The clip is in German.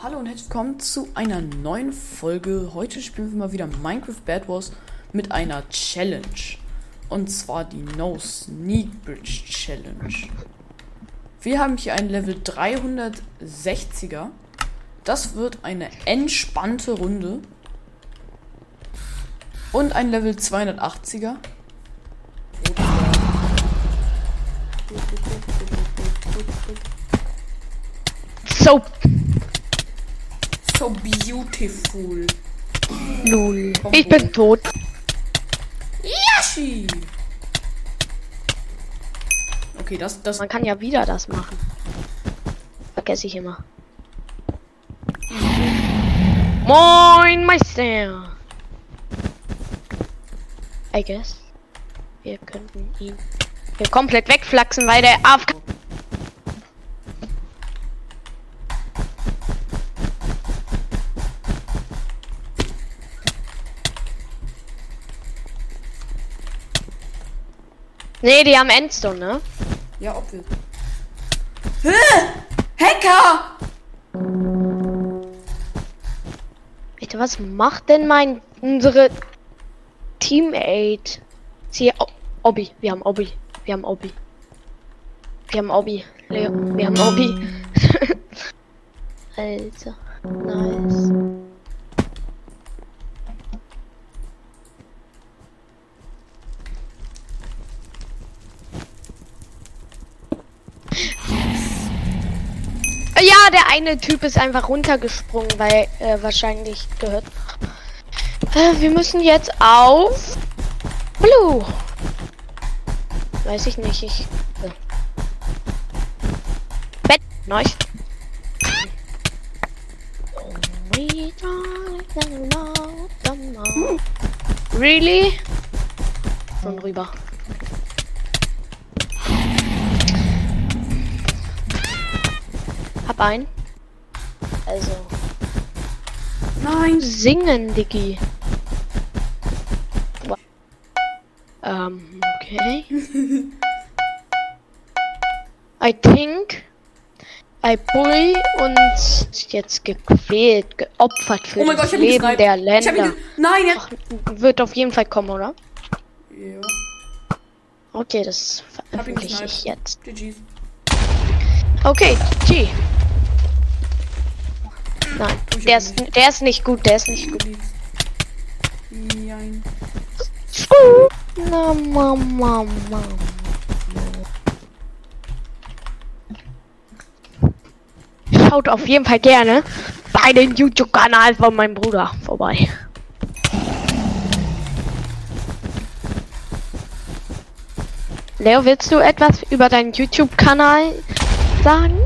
Hallo und herzlich willkommen zu einer neuen Folge. Heute spielen wir mal wieder Minecraft Bad Wars mit einer Challenge. Und zwar die No Sneak Bridge Challenge. Wir haben hier ein Level 360er. Das wird eine entspannte Runde. Und ein Level 280er. So, So beautiful. lul. Ich bin tot. Yoshi! Okay, das, das, Man kann ja wieder das machen. Vergesse ich immer. Moin, Meister. I guess. Wir könnten ihn hier komplett wegflaxen, weil der auf. Nee, die haben Endstone, ne? Ja, obvious. Hä? Hacker! Bitte, was macht denn mein unsere Teammate? Sie Obi, wir haben Obi, wir haben Obi. Wir haben Obi, Leo, wir haben Obi. Alter, nice. Ja, der eine Typ ist einfach runtergesprungen, weil er wahrscheinlich gehört. Äh, wir müssen jetzt auf Blue. Weiß ich nicht, ich. Ja. Bett. Nice. Really? Schon rüber. Hab ein. Also. Nein! Singen, Diggi. Ähm, okay. I think I bully uns jetzt gequält, geopfert für Oh mein Gott, das ich ihn Leben gesniped. der Ich hab ihn Länder. Nein, jetzt! Ach, wird auf jeden Fall kommen, oder? Ja, Okay, das veröffentliche ich gesniped. jetzt. GG's. Okay, G. Nein, der ist, der ist nicht gut, der ist nicht gut. Nein. Na, Mama, Mama. Schaut auf jeden Fall gerne bei dem YouTube-Kanal von meinem Bruder vorbei. Leo, willst du etwas über deinen YouTube-Kanal sagen?